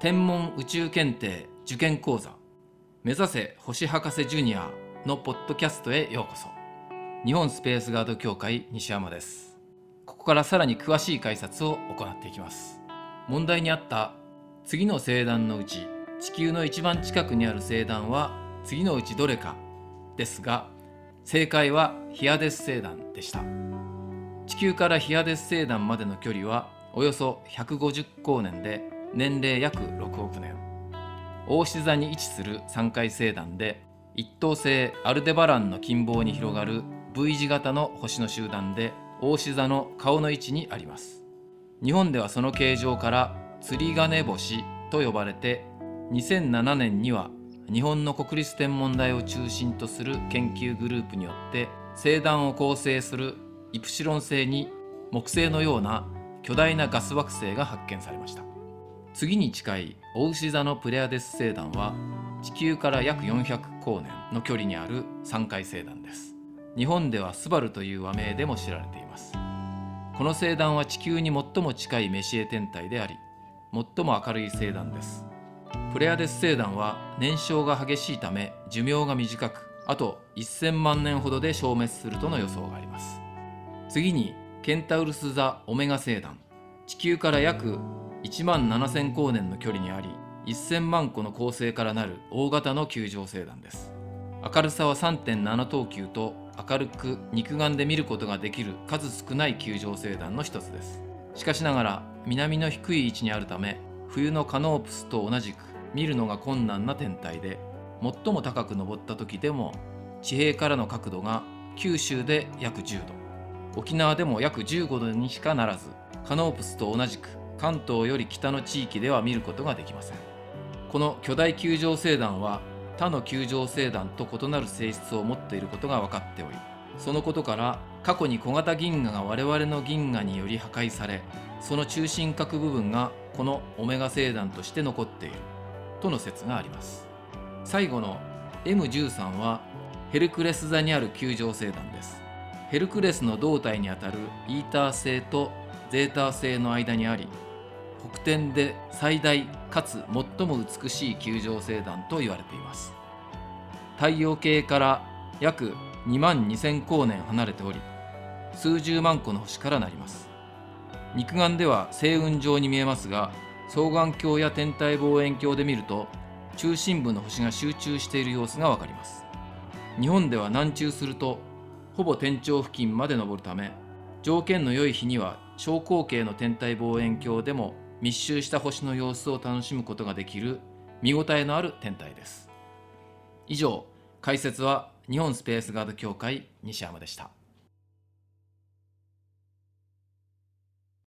天文宇宙検定受験講座目指せ星博士ジュニアのポッドキャストへようこそ。日本スペースガード協会西山です。ここからさらに詳しい解説を行っていきます。問題にあった次の星団のうち地球の一番近くにある星団は次のうちどれかですが正解はヒアデス星団でした。地球からヒアデス星団までの距離はおよそ150光年で年齢約6億年。大志座に位置する3回星団で一等星アルデバランの近傍に広がる V 字型の星の集団で大志座の顔の位置にあります。日本ではその形状から釣り金星と呼ばれて2007年には日本の国立天文台を中心とする研究グループによって星団を構成するイプシロン星に木星のような巨大なガス惑星が発見されました。次に近い大牛座のプレアデス星団は地球から約400光年の距離にある3回星団です。日本ではスバルという和名でも知られています。この星団は地球に最も近いメシエ天体であり最も明るい星団です。プレアデス星団は燃焼が激しいため寿命が短くあと1000万年ほどで消滅するとの予想があります。次にケンタウルス座オメガ星団。地球から約1万7000光年の距離にあり1000万個の恒星からなる大型の球状星団です。明るさは3.7等級と明るく肉眼で見ることができる数少ない球状星団の一つです。しかしながら南の低い位置にあるため冬のカノープスと同じく見るのが困難な天体で最も高く登った時でも地平からの角度が九州で約10度。沖縄でも約15度にしかならずカノープスと同じく関東より北の地域では見ることができません。この巨大球状星団は他の球状星団と異なる性質を持っていることが分かっておりそのことから過去に小型銀河が我々の銀河により破壊されその中心核部分がこのオメガ星団として残っているとの説があります。最後の M13 はヘルクレス座にある球状星団です。ヘルクレスの胴体にあたるイーター星とゼータ星の間にあり北点で最大かつ最も美しい球状星団と言われています。太陽系から約2万2000光年離れており数十万個の星からなります。肉眼では星雲状に見えますが双眼鏡や天体望遠鏡で見ると中心部の星が集中している様子がわかります。日本では南中するとほぼ天頂付近まで登るため条件の良い日には小口径の天体望遠鏡でも密集した星の様子を楽しむことができる見応えのある天体です。以上解説は日本スペースガード協会西山でした。